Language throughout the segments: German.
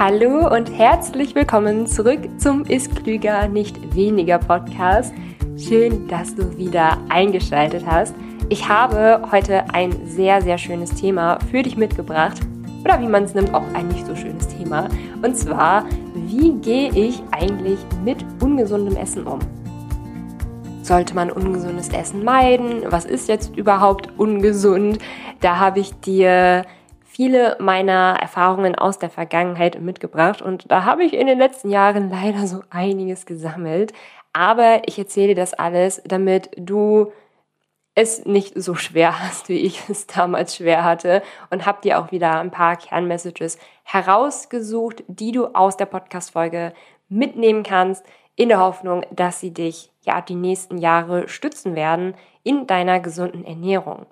Hallo und herzlich willkommen zurück zum Ist Klüger, nicht weniger Podcast. Schön, dass du wieder eingeschaltet hast. Ich habe heute ein sehr, sehr schönes Thema für dich mitgebracht. Oder wie man es nimmt, auch ein nicht so schönes Thema. Und zwar, wie gehe ich eigentlich mit ungesundem Essen um? Sollte man ungesundes Essen meiden? Was ist jetzt überhaupt ungesund? Da habe ich dir viele meiner Erfahrungen aus der Vergangenheit mitgebracht und da habe ich in den letzten Jahren leider so einiges gesammelt. Aber ich erzähle das alles, damit du es nicht so schwer hast, wie ich es damals schwer hatte und habe dir auch wieder ein paar Kernmessages herausgesucht, die du aus der Podcast-Folge mitnehmen kannst, in der Hoffnung, dass sie dich ja die nächsten Jahre stützen werden in deiner gesunden Ernährung.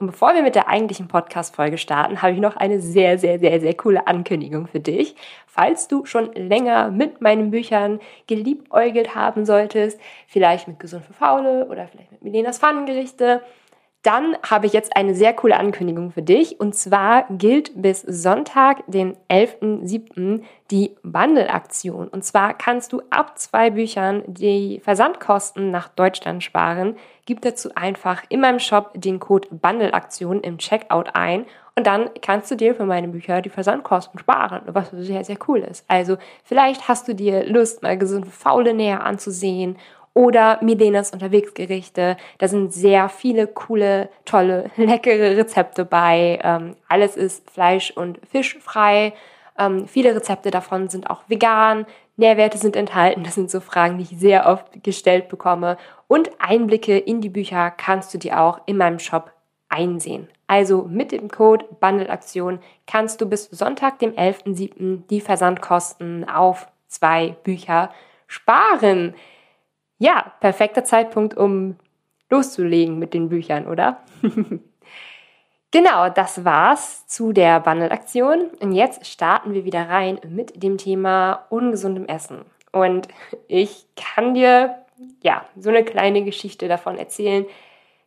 Und bevor wir mit der eigentlichen Podcast-Folge starten, habe ich noch eine sehr, sehr, sehr, sehr coole Ankündigung für dich. Falls du schon länger mit meinen Büchern geliebäugelt haben solltest, vielleicht mit Gesund für Faule oder vielleicht mit Milenas Pfannengerichte, dann habe ich jetzt eine sehr coole Ankündigung für dich. Und zwar gilt bis Sonntag, den 11.07., die Bundle-Aktion. Und zwar kannst du ab zwei Büchern die Versandkosten nach Deutschland sparen. Gib dazu einfach in meinem Shop den Code Bundle-Aktion im Checkout ein. Und dann kannst du dir für meine Bücher die Versandkosten sparen, was sehr, sehr cool ist. Also vielleicht hast du dir Lust, mal gesunde Faule näher anzusehen oder Milenas Unterwegsgerichte. Da sind sehr viele coole, tolle, leckere Rezepte bei. Ähm, alles ist fleisch- und fischfrei. Ähm, viele Rezepte davon sind auch vegan. Nährwerte sind enthalten. Das sind so Fragen, die ich sehr oft gestellt bekomme. Und Einblicke in die Bücher kannst du dir auch in meinem Shop einsehen. Also mit dem Code Bundleaktion kannst du bis Sonntag, dem 11.07. die Versandkosten auf zwei Bücher sparen. Ja, perfekter Zeitpunkt, um loszulegen mit den Büchern, oder? genau, das war's zu der Bundle-Aktion. Und jetzt starten wir wieder rein mit dem Thema ungesundem Essen. Und ich kann dir ja so eine kleine Geschichte davon erzählen,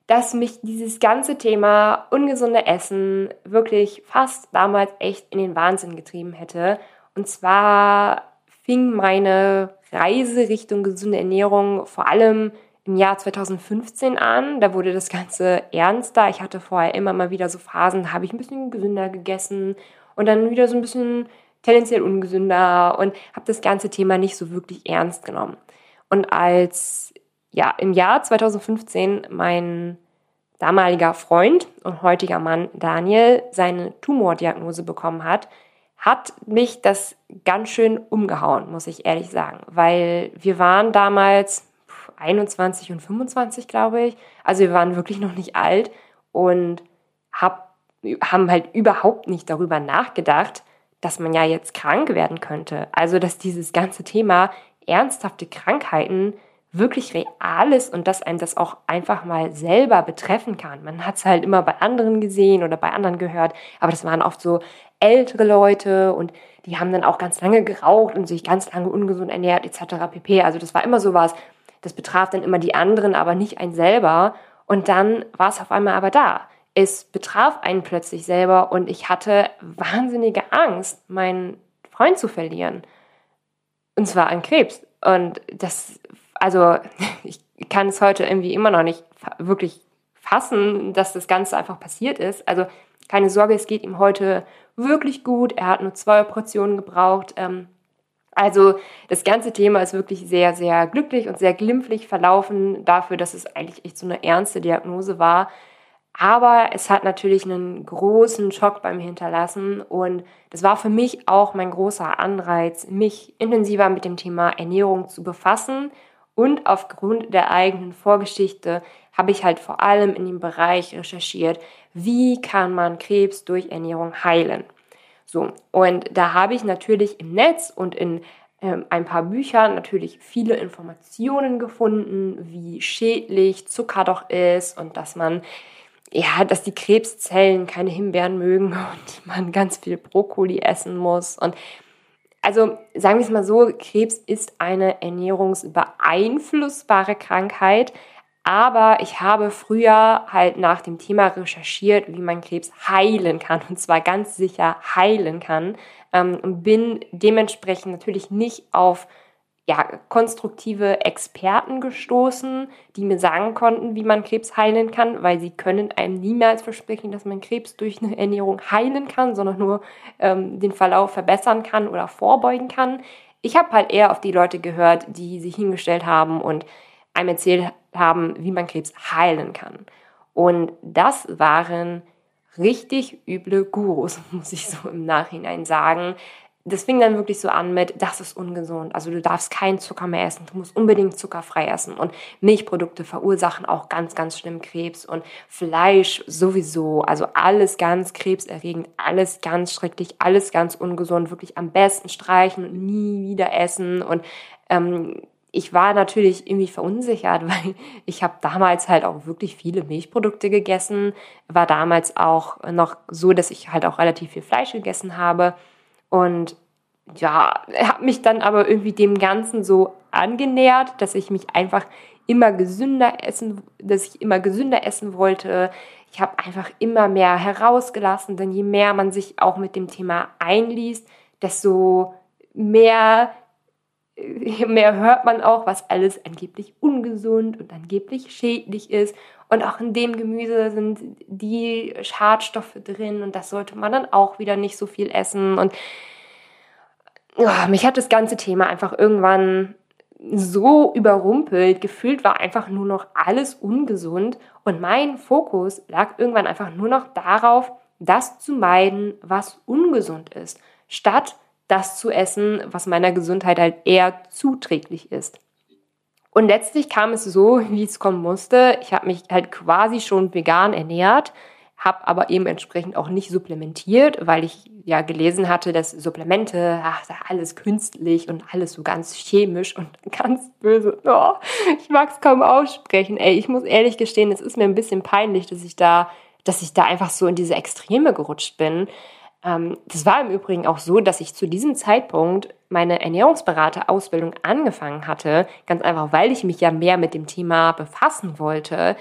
dass mich dieses ganze Thema ungesunde Essen wirklich fast damals echt in den Wahnsinn getrieben hätte. Und zwar fing meine Reise Richtung gesunde Ernährung vor allem im Jahr 2015 an. Da wurde das Ganze ernster. Ich hatte vorher immer mal wieder so Phasen, habe ich ein bisschen gesünder gegessen und dann wieder so ein bisschen tendenziell ungesünder und habe das ganze Thema nicht so wirklich ernst genommen. Und als ja im Jahr 2015 mein damaliger Freund und heutiger Mann Daniel seine Tumordiagnose bekommen hat, hat mich das ganz schön umgehauen, muss ich ehrlich sagen, weil wir waren damals 21 und 25, glaube ich. Also wir waren wirklich noch nicht alt und hab, haben halt überhaupt nicht darüber nachgedacht, dass man ja jetzt krank werden könnte. Also dass dieses ganze Thema ernsthafte Krankheiten wirklich real ist und dass einem das auch einfach mal selber betreffen kann. Man hat es halt immer bei anderen gesehen oder bei anderen gehört, aber das waren oft so ältere Leute und die haben dann auch ganz lange geraucht und sich ganz lange ungesund ernährt etc. pp. Also das war immer so was, das betraf dann immer die anderen, aber nicht einen selber. Und dann war es auf einmal aber da. Es betraf einen plötzlich selber und ich hatte wahnsinnige Angst, meinen Freund zu verlieren. Und zwar an Krebs. Und das, also ich kann es heute irgendwie immer noch nicht wirklich fassen, dass das Ganze einfach passiert ist. Also keine Sorge, es geht ihm heute wirklich gut. Er hat nur zwei Operationen gebraucht. Ähm, also das ganze Thema ist wirklich sehr, sehr glücklich und sehr glimpflich verlaufen dafür, dass es eigentlich echt so eine ernste Diagnose war. Aber es hat natürlich einen großen Schock bei mir hinterlassen und das war für mich auch mein großer Anreiz, mich intensiver mit dem Thema Ernährung zu befassen und aufgrund der eigenen Vorgeschichte habe ich halt vor allem in dem Bereich recherchiert, wie kann man Krebs durch Ernährung heilen. So, und da habe ich natürlich im Netz und in ähm, ein paar Büchern natürlich viele Informationen gefunden, wie schädlich Zucker doch ist und dass man ja, dass die Krebszellen keine Himbeeren mögen und man ganz viel Brokkoli essen muss und also sagen wir es mal so, Krebs ist eine ernährungsbeeinflussbare Krankheit, Aber ich habe früher halt nach dem Thema recherchiert, wie man Krebs heilen kann. Und zwar ganz sicher heilen kann. Ähm, und bin dementsprechend natürlich nicht auf ja, konstruktive Experten gestoßen, die mir sagen konnten, wie man Krebs heilen kann, weil sie können einem niemals versprechen, dass man Krebs durch eine Ernährung heilen kann, sondern nur ähm, den Verlauf verbessern kann oder vorbeugen kann. Ich habe halt eher auf die Leute gehört, die sich hingestellt haben und einem erzählt haben, wie man Krebs heilen kann. Und das waren richtig üble Gurus, muss ich so im Nachhinein sagen. Das fing dann wirklich so an mit, das ist ungesund. Also du darfst keinen Zucker mehr essen. Du musst unbedingt zuckerfrei essen. Und Milchprodukte verursachen auch ganz, ganz schlimm Krebs. Und Fleisch sowieso. Also alles ganz krebserregend, alles ganz schrecklich, alles ganz ungesund. Wirklich am besten streichen und nie wieder essen. Und ähm, ich war natürlich irgendwie verunsichert, weil ich habe damals halt auch wirklich viele Milchprodukte gegessen, war damals auch noch so, dass ich halt auch relativ viel Fleisch gegessen habe und ja, habe mich dann aber irgendwie dem Ganzen so angenähert, dass ich mich einfach immer gesünder essen, dass ich immer gesünder essen wollte. Ich habe einfach immer mehr herausgelassen, denn je mehr man sich auch mit dem Thema einliest, desto mehr mehr hört man auch, was alles angeblich ungesund und angeblich schädlich ist. Und auch in dem Gemüse sind die Schadstoffe drin und das sollte man dann auch wieder nicht so viel essen. Und oh, mich hat das ganze Thema einfach irgendwann so überrumpelt. Gefühlt war einfach nur noch alles ungesund und mein Fokus lag irgendwann einfach nur noch darauf, das zu meiden, was ungesund ist, statt das zu essen, was meiner Gesundheit halt eher zuträglich ist. Und letztlich kam es so, wie es kommen musste. Ich habe mich halt quasi schon vegan ernährt, habe aber eben entsprechend auch nicht supplementiert, weil ich ja gelesen hatte, dass Supplemente, ach, alles künstlich und alles so ganz chemisch und ganz böse. Oh, ich mag es kaum aussprechen. Ey, ich muss ehrlich gestehen, es ist mir ein bisschen peinlich, dass ich da, dass ich da einfach so in diese Extreme gerutscht bin. Ähm, das war im Übrigen auch so, dass ich zu diesem Zeitpunkt meine Ernährungsberaterausbildung angefangen hatte, ganz einfach, weil ich mich ja mehr mit dem Thema befassen wollte.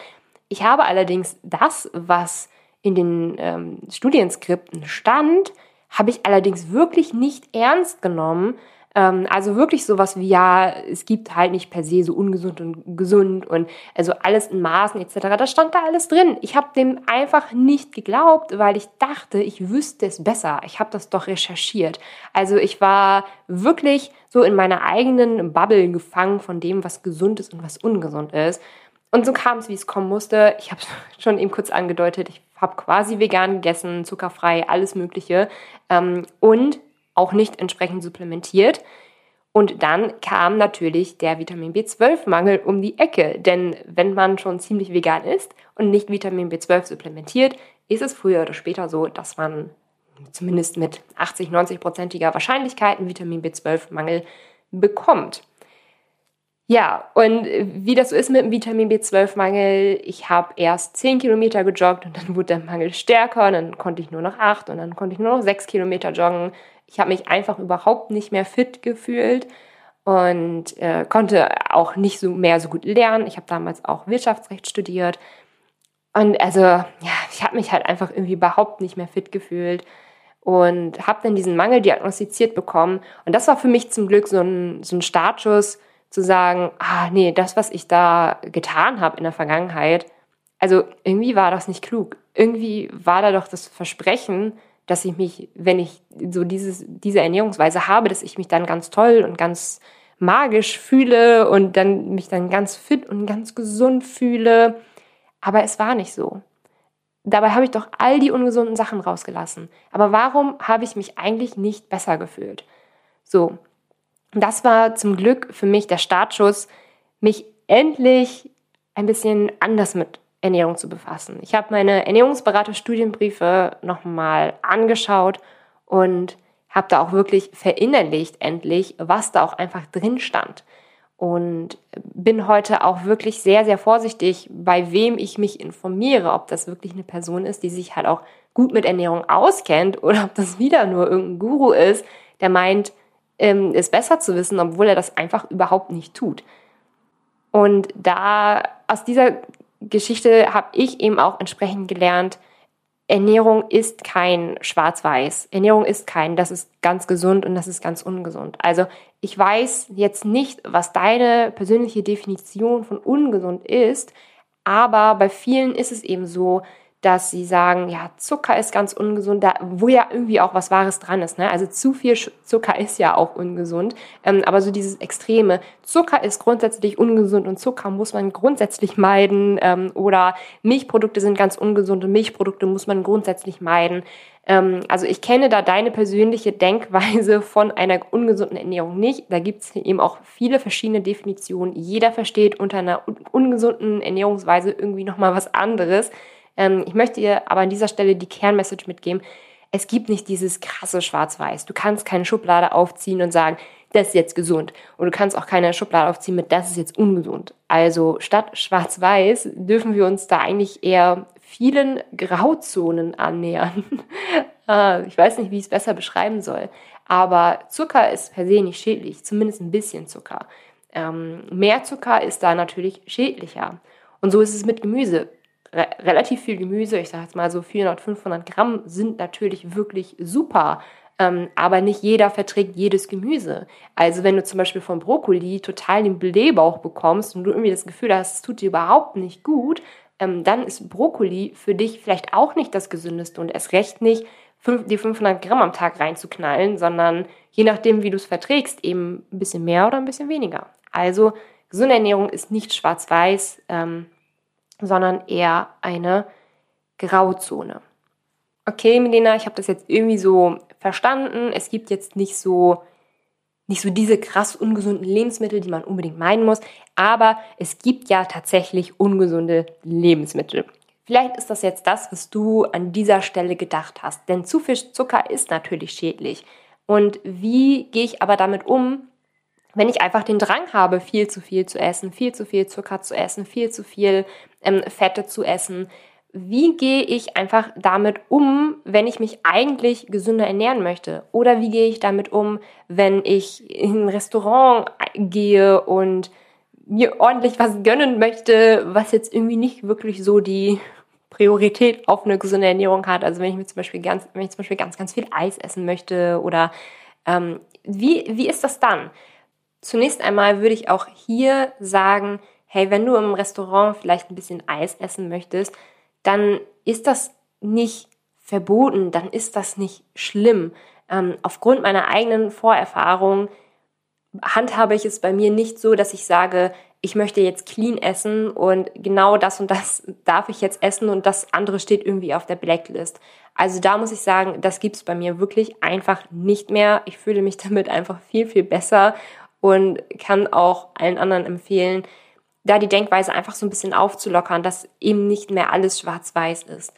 Ich habe allerdings das, was in den ähm, Studienskripten stand, habe ich allerdings wirklich nicht ernst genommen, also wirklich sowas wie, ja, es gibt halt nicht per se so ungesund und gesund und also alles in Maßen etc. Da stand da alles drin. Ich habe dem einfach nicht geglaubt, weil ich dachte, ich wüsste es besser. Ich habe das doch recherchiert. Also ich war wirklich so in meiner eigenen Bubble gefangen von dem, was gesund ist und was ungesund ist. Und so kam es, wie es kommen musste. Ich habe schon eben kurz angedeutet, ich habe quasi vegan gegessen, zuckerfrei, alles Mögliche. Ähm, und auch nicht entsprechend supplementiert. Und dann kam natürlich der Vitamin B12-Mangel um die Ecke. Denn wenn man schon ziemlich vegan ist und nicht Vitamin B12 supplementiert, ist es früher oder später so, dass man zumindest mit 80, 90-prozentiger Wahrscheinlichkeit einen Vitamin B12-Mangel bekommt. Ja, und wie das so ist mit dem Vitamin B12-Mangel, ich habe erst 10 Kilometer gejoggt und dann wurde der Mangel stärker und dann konnte ich nur noch 8 und dann konnte ich nur noch 6 Kilometer joggen. Ich habe mich einfach überhaupt nicht mehr fit gefühlt und äh, konnte auch nicht so mehr so gut lernen. Ich habe damals auch Wirtschaftsrecht studiert. Und also, ja, ich habe mich halt einfach irgendwie überhaupt nicht mehr fit gefühlt und habe dann diesen Mangel diagnostiziert bekommen. Und das war für mich zum Glück so ein, so ein Startschuss, zu sagen, ah nee, das, was ich da getan habe in der Vergangenheit, also irgendwie war das nicht klug. Irgendwie war da doch das Versprechen, dass ich mich, wenn ich so dieses, diese Ernährungsweise habe, dass ich mich dann ganz toll und ganz magisch fühle und dann mich dann ganz fit und ganz gesund fühle. Aber es war nicht so. Dabei habe ich doch all die ungesunden Sachen rausgelassen. Aber warum habe ich mich eigentlich nicht besser gefühlt? So, das war zum Glück für mich der Startschuss, mich endlich ein bisschen anders mit Ernährung zu befassen. Ich habe meine Ernährungsberater-Studienbriefe nochmal angeschaut und habe da auch wirklich verinnerlicht endlich, was da auch einfach drin stand. Und bin heute auch wirklich sehr, sehr vorsichtig, bei wem ich mich informiere, ob das wirklich eine Person ist, die sich halt auch gut mit Ernährung auskennt oder ob das wieder nur irgendein Guru ist, der meint, ähm, es besser zu wissen, obwohl er das einfach überhaupt nicht tut. Und da aus dieser Geschichte habe ich eben auch entsprechend gelernt, Ernährung ist kein Schwarz-Weiß. Ernährung ist kein, das ist ganz gesund und das ist ganz ungesund. Also ich weiß jetzt nicht, was deine persönliche Definition von ungesund ist, aber bei vielen ist es eben so, dass sie sagen, ja, Zucker ist ganz ungesund, da, wo ja irgendwie auch was Wahres dran ist. Ne? Also zu viel Zucker ist ja auch ungesund. Ähm, aber so dieses Extreme, Zucker ist grundsätzlich ungesund und Zucker muss man grundsätzlich meiden. Ähm, oder Milchprodukte sind ganz ungesund und Milchprodukte muss man grundsätzlich meiden. Ähm, also ich kenne da deine persönliche Denkweise von einer ungesunden Ernährung nicht. Da gibt es eben auch viele verschiedene Definitionen. Jeder versteht unter einer ungesunden Ernährungsweise irgendwie nochmal was anderes. Ähm, ich möchte dir aber an dieser Stelle die Kernmessage mitgeben. Es gibt nicht dieses krasse Schwarz-Weiß. Du kannst keine Schublade aufziehen und sagen, das ist jetzt gesund. Und du kannst auch keine Schublade aufziehen mit, das ist jetzt ungesund. Also statt Schwarz-Weiß dürfen wir uns da eigentlich eher vielen Grauzonen annähern. Ah, ich weiß nicht, wie ich es besser beschreiben soll. Aber Zucker ist per se nicht schädlich, zumindest ein bisschen Zucker. Ähm, mehr Zucker ist da natürlich schädlicher. Und so ist es mit Gemüse re relativ viel Gemüse, ich sage jetzt mal so 400, 500 Gramm, sind natürlich wirklich super. Ähm, aber nicht jeder verträgt jedes Gemüse. Also wenn du zum Beispiel vom Brokkoli total den Blähbauch bekommst und du irgendwie das Gefühl hast, es tut dir überhaupt nicht gut, ähm, dann ist Brokkoli für dich vielleicht auch nicht das Gesündeste und erst recht nicht die 500 Gramm am Tag reinzuknallen, sondern je nachdem, wie du es verträgst, eben ein bisschen mehr oder ein bisschen weniger. Also gesunde Ernährung ist nicht schwarz-weiß. Ähm, sondern eher eine Grauzone. Okay, Melina, ich habe das jetzt irgendwie so verstanden. Es gibt jetzt nicht so nicht so diese krass ungesunden Lebensmittel, die man unbedingt meinen muss, aber es gibt ja tatsächlich ungesunde Lebensmittel. Vielleicht ist das jetzt das, was du an dieser Stelle gedacht hast, denn zu viel Zucker ist natürlich schädlich. Und wie gehe ich aber damit um, wenn ich einfach den Drang habe, viel zu viel zu essen, viel zu viel Zucker zu essen, viel zu viel ähm, Fette zu essen, wie gehe ich einfach damit um, wenn ich mich eigentlich gesünder ernähren möchte? Oder wie gehe ich damit um, wenn ich in ein Restaurant gehe und mir ordentlich was gönnen möchte, was jetzt irgendwie nicht wirklich so die Priorität auf eine gesunde Ernährung hat. Also wenn ich mir zum Beispiel ganz, wenn ich zum Beispiel ganz, ganz viel Eis essen möchte oder ähm, wie, wie ist das dann? Zunächst einmal würde ich auch hier sagen, hey, wenn du im Restaurant vielleicht ein bisschen Eis essen möchtest, dann ist das nicht verboten, dann ist das nicht schlimm. Ähm, aufgrund meiner eigenen Vorerfahrung handhabe ich es bei mir nicht so, dass ich sage, ich möchte jetzt clean essen und genau das und das darf ich jetzt essen und das andere steht irgendwie auf der Blacklist. Also da muss ich sagen, das gibt's bei mir wirklich einfach nicht mehr. Ich fühle mich damit einfach viel, viel besser und kann auch allen anderen empfehlen, da die Denkweise einfach so ein bisschen aufzulockern, dass eben nicht mehr alles schwarz-weiß ist.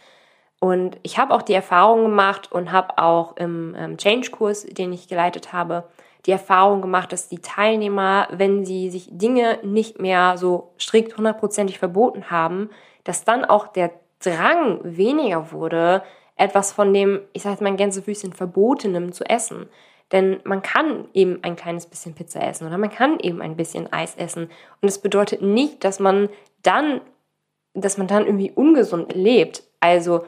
Und ich habe auch die Erfahrung gemacht und habe auch im ähm, Change-Kurs, den ich geleitet habe, die Erfahrung gemacht, dass die Teilnehmer, wenn sie sich Dinge nicht mehr so strikt hundertprozentig verboten haben, dass dann auch der Drang weniger wurde, etwas von dem, ich sage mal Gänsefüßchen, Verbotenem zu essen. Denn man kann eben ein kleines bisschen Pizza essen oder man kann eben ein bisschen Eis essen. Und es bedeutet nicht, dass man dann, dass man dann irgendwie ungesund lebt. Also,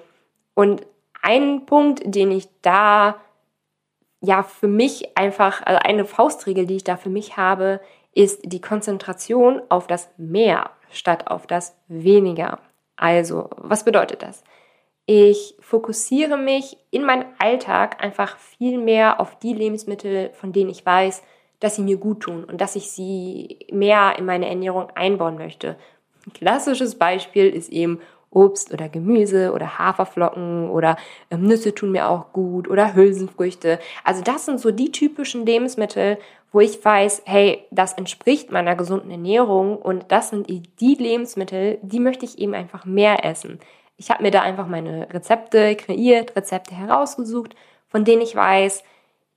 und ein Punkt, den ich da ja für mich einfach, also eine Faustregel, die ich da für mich habe, ist die Konzentration auf das Mehr statt auf das Weniger. Also, was bedeutet das? Ich fokussiere mich in meinem Alltag einfach viel mehr auf die Lebensmittel, von denen ich weiß, dass sie mir gut tun und dass ich sie mehr in meine Ernährung einbauen möchte. Ein klassisches Beispiel ist eben Obst oder Gemüse oder Haferflocken oder ähm, Nüsse tun mir auch gut oder Hülsenfrüchte. Also das sind so die typischen Lebensmittel, wo ich weiß, hey, das entspricht meiner gesunden Ernährung und das sind die Lebensmittel, die möchte ich eben einfach mehr essen. Ich habe mir da einfach meine Rezepte kreiert, Rezepte herausgesucht, von denen ich weiß,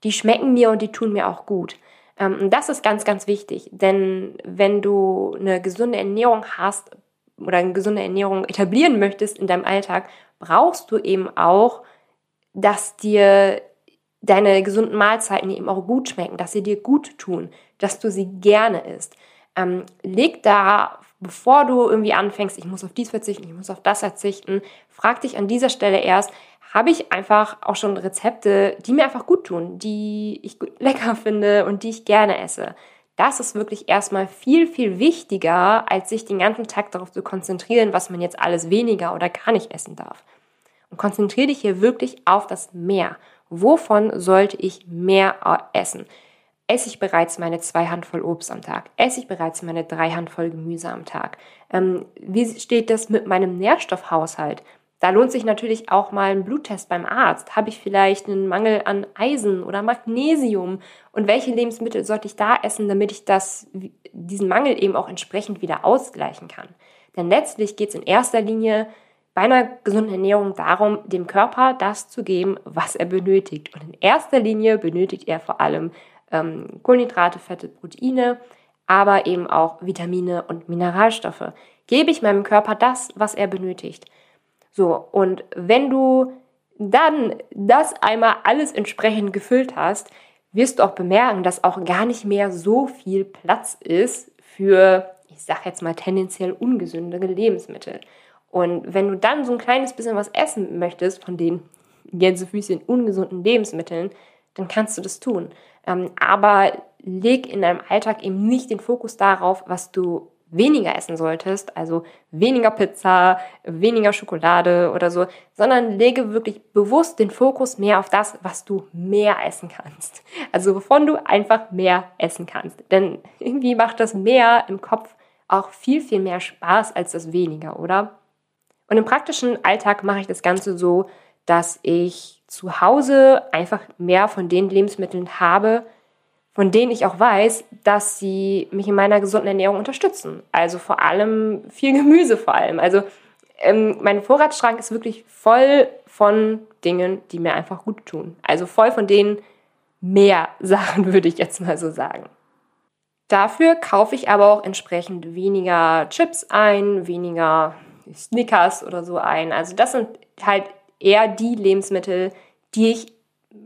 die schmecken mir und die tun mir auch gut. Ähm, und das ist ganz, ganz wichtig, denn wenn du eine gesunde Ernährung hast oder eine gesunde Ernährung etablieren möchtest in deinem Alltag, brauchst du eben auch, dass dir deine gesunden Mahlzeiten eben auch gut schmecken, dass sie dir gut tun, dass du sie gerne isst. ähm, leg da, bevor du irgendwie anfängst, ich muss auf dies verzichten, ich muss auf das verzichten, frag dich an dieser Stelle erst, habe ich einfach auch schon Rezepte, die mir einfach gut tun, die ich lecker finde und die ich gerne esse. Das ist wirklich erstmal viel, viel wichtiger, als sich den ganzen Tag darauf zu konzentrieren, was man jetzt alles weniger oder gar nicht essen darf. Und konzentriere dich hier wirklich auf das Mehr. Wovon sollte ich mehr essen? Esse ich bereits meine zwei Handvoll Obst am Tag? Esse ich bereits meine drei Handvoll Gemüse am Tag? Ähm, wie steht das mit meinem Nährstoffhaushalt? Da lohnt sich natürlich auch mal ein Bluttest beim Arzt. Habe ich vielleicht einen Mangel an Eisen oder Magnesium? Und welche Lebensmittel sollte ich da essen, damit ich das, diesen Mangel eben auch entsprechend wieder ausgleichen kann? Denn letztlich geht es in erster Linie bei einer gesunden Ernährung darum, dem Körper das zu geben, was er benötigt. Und in erster Linie benötigt er vor allem ähm, Kohlenhydrate, Fette, Proteine, aber eben auch Vitamine und Mineralstoffe. Gebe ich meinem Körper das, was er benötigt. So, und wenn du dann das einmal alles entsprechend gefüllt hast, wirst du auch bemerken, dass auch gar nicht mehr so viel Platz ist für, ich sag jetzt mal, tendenziell ungesündere Lebensmittel. Und wenn du dann so ein kleines bisschen was essen möchtest von den Gänsefüßchen ungesunden Lebensmitteln, dann kannst du das tun. Ähm, aber leg in deinem Alltag eben nicht den Fokus darauf, was du weniger essen solltest, also weniger Pizza, weniger Schokolade oder so, sondern lege wirklich bewusst den Fokus mehr auf das, was du mehr essen kannst. Also wovon du einfach mehr essen kannst. Denn irgendwie macht das mehr im Kopf auch viel, viel mehr Spaß als das weniger, oder? Und im praktischen Alltag mache ich das Ganze so, dass ich zu Hause einfach mehr von den Lebensmitteln habe, von denen ich auch weiß, dass sie mich in meiner gesunden Ernährung unterstützen. Also vor allem viel Gemüse vor allem. Also ähm, mein Vorratsschrank ist wirklich voll von Dingen, die mir einfach gut tun. Also voll von denen mehr Sachen, würde ich jetzt mal so sagen. Dafür kaufe ich aber auch entsprechend weniger Chips ein, weniger Snickers oder so ein. Also das sind halt eher die Lebensmittel, die ich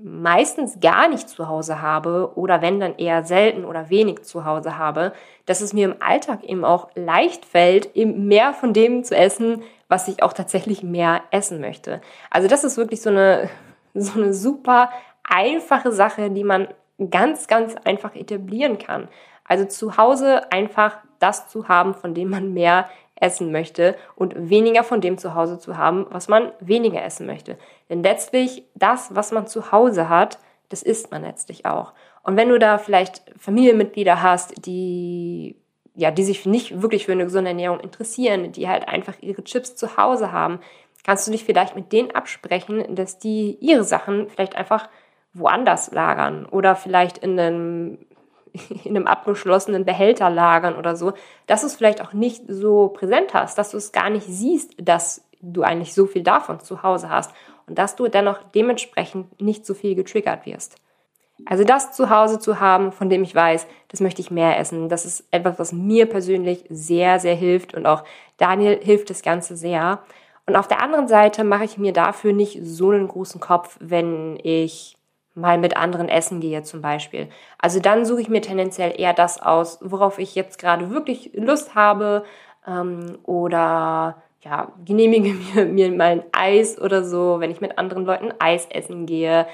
meistens gar nicht zu Hause habe oder wenn dann eher selten oder wenig zu Hause habe, dass es mir im Alltag eben auch leicht fällt, eben mehr von dem zu essen, was ich auch tatsächlich mehr essen möchte. Also das ist wirklich so eine, so eine super einfache Sache, die man ganz, ganz einfach etablieren kann. Also zu Hause einfach das zu haben, von dem man mehr essen möchte und weniger von dem zu Hause zu haben, was man weniger essen möchte. Denn letztlich das, was man zu Hause hat, das isst man letztlich auch. Und wenn du da vielleicht Familienmitglieder hast, die ja, die sich nicht wirklich für eine gesunde Ernährung interessieren, die halt einfach ihre Chips zu Hause haben, kannst du dich vielleicht mit denen absprechen, dass die ihre Sachen vielleicht einfach woanders lagern oder vielleicht in einem in einem abgeschlossenen Behälter lagern oder so, dass du es vielleicht auch nicht so präsent hast, dass du es gar nicht siehst, dass du eigentlich so viel davon zu Hause hast und dass du dennoch dementsprechend nicht so viel getriggert wirst. Also das zu Hause zu haben, von dem ich weiß, das möchte ich mehr essen. Das ist etwas, was mir persönlich sehr, sehr hilft und auch Daniel hilft das Ganze sehr. Und auf der anderen Seite mache ich mir dafür nicht so einen großen Kopf, wenn ich mal mit anderen essen gehe zum Beispiel. Also dann suche ich mir tendenziell eher das aus, worauf ich jetzt gerade wirklich Lust habe ähm, oder ja, genehmige mir, mir mal ein Eis oder so, wenn ich mit anderen Leuten Eis essen gehe.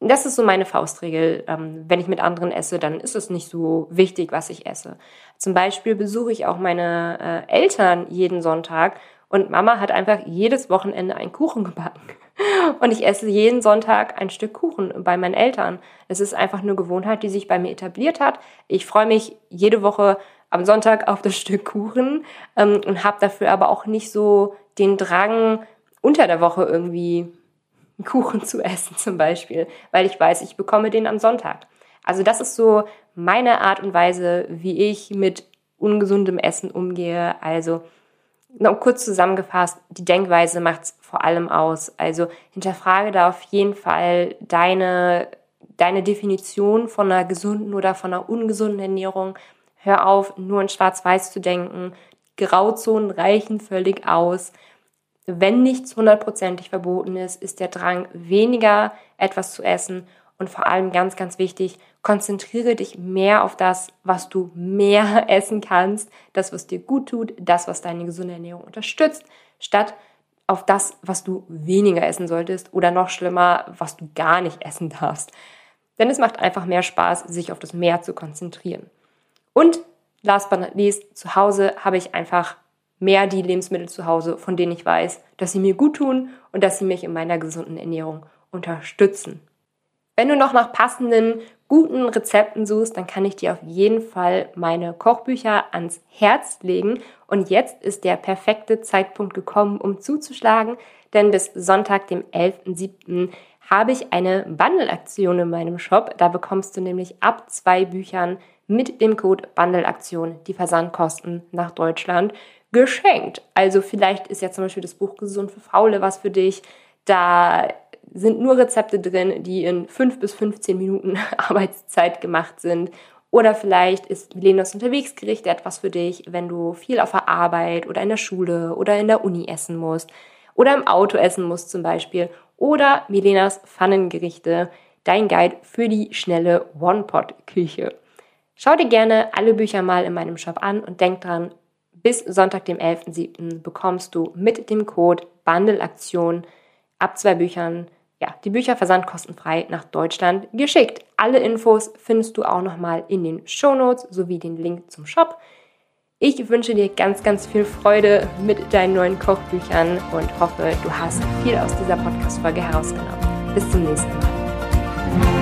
Das ist so meine Faustregel. Ähm, wenn ich mit anderen esse, dann ist es nicht so wichtig, was ich esse. Zum Beispiel besuche ich auch meine äh, Eltern jeden Sonntag und Mama hat einfach jedes Wochenende einen Kuchen gebacken. Und ich esse jeden Sonntag ein Stück Kuchen bei meinen Eltern. Es ist einfach eine Gewohnheit, die sich bei mir etabliert hat. Ich freue mich jede Woche am Sonntag auf das Stück Kuchen ähm, und habe dafür aber auch nicht so den Drang, unter der Woche irgendwie Kuchen zu essen zum Beispiel, weil ich weiß, ich bekomme den am Sonntag. Also das ist so meine Art und Weise, wie ich mit ungesundem Essen umgehe. Also noch kurz zusammengefasst, die Denkweise macht es vor allem aus. Also hinterfrage da auf jeden Fall deine, deine Definition von einer gesunden oder von einer ungesunden Ernährung. Hör auf, nur in Schwarz-Weiß zu denken. Grauzonen reichen völlig aus. Wenn nichts hundertprozentig verboten ist, ist der Drang, weniger etwas zu essen und vor allem ganz, ganz wichtig, konzentriere dich mehr auf das, was du mehr essen kannst, das, was dir gut tut, das, was deine gesunde Ernährung unterstützt, statt auf das, was du weniger essen solltest oder noch schlimmer, was du gar nicht essen darfst. Denn es macht einfach mehr Spaß, sich auf das Mehr zu konzentrieren. Und last but not least, zu Hause habe ich einfach mehr die Lebensmittel zu Hause, von denen ich weiß, dass sie mir gut tun und dass sie mich in meiner gesunden Ernährung unterstützen. Wenn du noch nach passenden, guten Rezepten suchst, dann kann ich dir auf jeden Fall meine Kochbücher ans Herz legen. Und jetzt ist der perfekte Zeitpunkt gekommen, um zuzuschlagen, denn bis Sonntag, dem 11.07., habe ich eine Bundle-Aktion in meinem Shop. Da bekommst du nämlich ab zwei Büchern mit dem Code Bundle-Aktion die Versandkosten nach Deutschland geschenkt. Also vielleicht ist ja zum Beispiel das Buch Gesund für Faule was für dich. Da sind nur Rezepte drin, die in 5 bis 15 Minuten Arbeitszeit gemacht sind. Oder vielleicht ist Milenas Unterwegsgericht etwas für dich, wenn du viel auf der Arbeit oder in der Schule oder in der Uni essen musst. Oder im Auto essen musst zum Beispiel. Oder Milenas Pfannengerichte, dein Guide für die schnelle One-Pot-Küche. Schau dir gerne alle Bücher mal in meinem Shop an und denk dran, bis Sonntag, dem 11.07. bekommst du mit dem Code Bundleaktion ab zwei Büchern ja, die Bücher versandkostenfrei nach Deutschland geschickt. Alle Infos findest du auch nochmal in den Shownotes sowie den Link zum Shop. Ich wünsche dir ganz, ganz viel Freude mit deinen neuen Kochbüchern und hoffe, du hast viel aus dieser Podcast-Folge herausgenommen. Bis zum nächsten Mal.